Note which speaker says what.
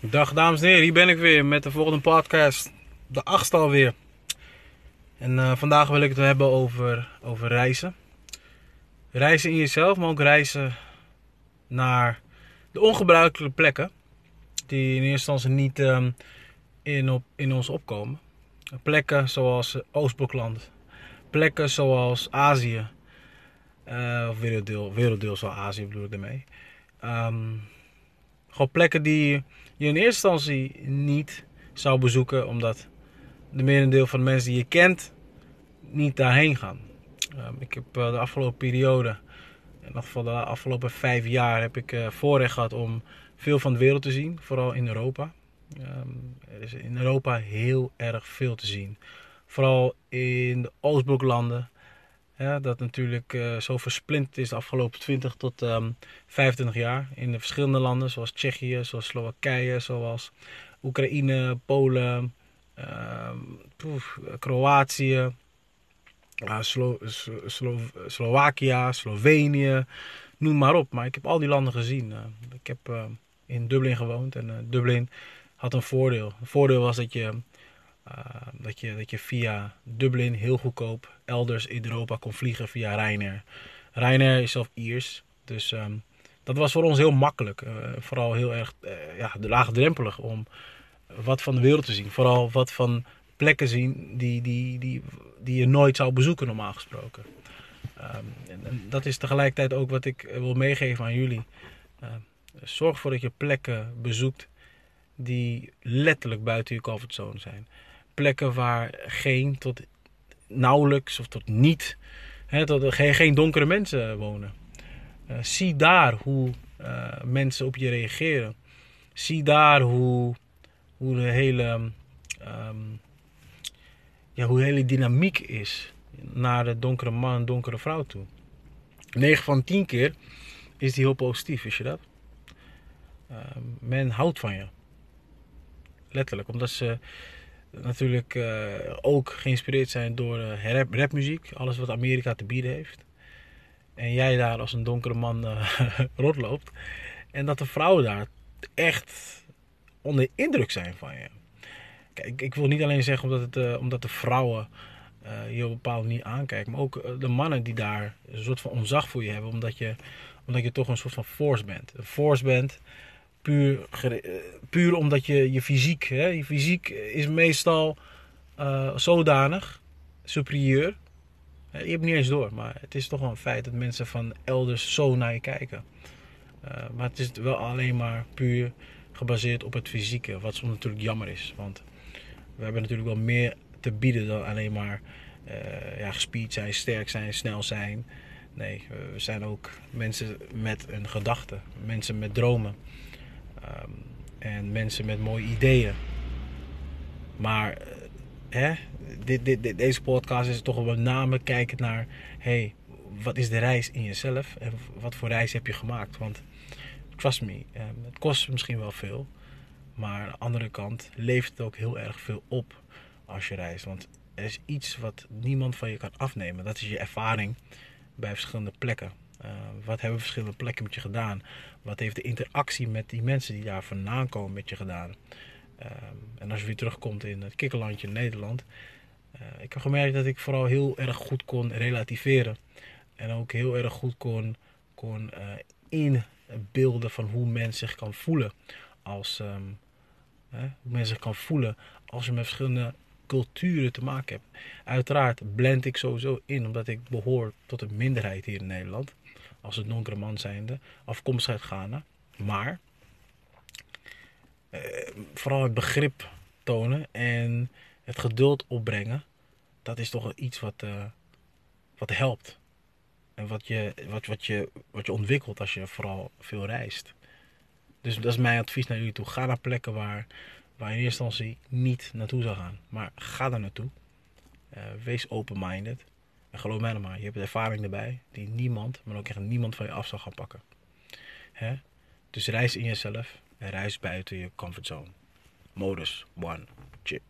Speaker 1: Dag dames en heren, hier ben ik weer met de volgende podcast. De achtste alweer. En eh, vandaag wil ik het hebben over, over reizen. Reizen in jezelf, maar ook reizen naar de ongebruikelijke plekken. Die in eerste instantie niet ehm, in, op, in ons opkomen. Plekken zoals Oostblokland. Plekken zoals Azië. Uh, of werelddeel, werelddeel zoals Azië bedoel ik ermee. Um, gewoon plekken die je in eerste instantie niet zou bezoeken, omdat de merendeel van de mensen die je kent niet daarheen gaan. Um, ik heb uh, de afgelopen periode, in ieder geval de afgelopen vijf jaar, heb ik uh, voorrecht gehad om veel van de wereld te zien, vooral in Europa. Um, er is in Europa heel erg veel te zien. Vooral in de Oostbloklanden. Ja, dat natuurlijk uh, zo versplinterd is de afgelopen 20 tot um, 25 jaar. In de verschillende landen, zoals Tsjechië, zoals Slowakije, zoals Oekraïne, Polen, poef, Kroatië, uh, Slovenië, noem maar op. Maar ik heb al die landen gezien. Uh, ik heb in Dublin gewoond en Dublin had een voordeel. Het voordeel was dat je dat, je, dat je via Dublin heel goedkoop elders in Europa kon vliegen via Ryanair. Ryanair is zelf Iers, dus um, dat was voor ons heel makkelijk. Uh, vooral heel erg uh, ja, laagdrempelig om wat van de wereld te zien. Vooral wat van plekken zien die, die, die, die je nooit zou bezoeken normaal gesproken. Um, en, dat is tegelijkertijd ook wat ik wil meegeven aan jullie. zorg ervoor dat je plekken bezoekt die letterlijk buiten je comfortzone zijn plekken waar geen tot nauwelijks of tot niet, hè, tot, geen, geen donkere mensen wonen. Uh, zie daar hoe uh, mensen op je reageren. Zie daar hoe, hoe de hele, um, ja, hoe hele dynamiek is naar de donkere man en donkere vrouw toe. 9 van 10 keer is die heel positief, wist je dat? Uh, men houdt van je. Letterlijk, omdat ze natuurlijk uh, ook geïnspireerd zijn door uh, rap, rapmuziek. Alles wat Amerika te bieden heeft. En jij daar als een donkere man uh, rondloopt. En dat de vrouwen daar echt onder indruk zijn van je. Kijk, ik wil niet alleen zeggen omdat, het, omdat de vrouwen je op manier aankijken. Maar ook de mannen die daar een soort van onzag voor je hebben. Omdat je, omdat je toch een soort van force bent. Een force bent puur, puur omdat je, je fysiek, hè, je fysiek is meestal uh, zodanig superieur. Je hebt niet eens door, maar het is toch wel een feit dat mensen van elders zo naar je kijken. Uh, maar het is wel alleen maar puur gebaseerd op het fysieke, wat soms natuurlijk jammer is. Want we hebben natuurlijk wel meer te bieden dan alleen maar uh, ja, zijn, sterk zijn, snel zijn. Nee, we zijn ook mensen met een gedachte, mensen met dromen. Um, en mensen met mooie ideeën. Maar hè, dit, dit, deze podcast is toch met name kijken naar... hey, wat is de reis in jezelf en wat voor reis heb je gemaakt? Want trust me, um, het kost misschien wel veel. Maar aan de andere kant levert het ook heel erg veel op als je reist. Want er is iets wat niemand van je kan afnemen. Dat is je ervaring bij verschillende plekken. Uh, wat hebben verschillende plekken met je gedaan? Wat heeft de interactie met die mensen die daar vandaan komen met je gedaan? Uh, en als je weer terugkomt in het kikkerlandje Nederland. Uh, ik heb gemerkt dat ik vooral heel erg goed kon relativeren. En ook heel erg goed kon, kon inbeelden van hoe men zich kan voelen. Als, um, hoe men zich kan voelen als je met verschillende culturen te maken hebt. Uiteraard blend ik sowieso in, omdat ik behoor tot een minderheid hier in Nederland als een donkere man zijnde, afkomstig uit Ghana. Maar eh, vooral het begrip tonen en het geduld opbrengen, dat is toch iets wat, uh, wat helpt. En wat je, wat, wat, je, wat je ontwikkelt als je vooral veel reist. Dus dat is mijn advies naar jullie toe. Ga naar plekken waar, waar je in eerste instantie niet naartoe zou gaan. Maar ga daar naartoe. Uh, wees open-minded. En geloof mij nou maar, je hebt ervaring erbij die niemand, maar ook echt niemand van je af zal gaan pakken. Hè? Dus reis in jezelf en reis buiten je comfortzone. Modus one. Chip.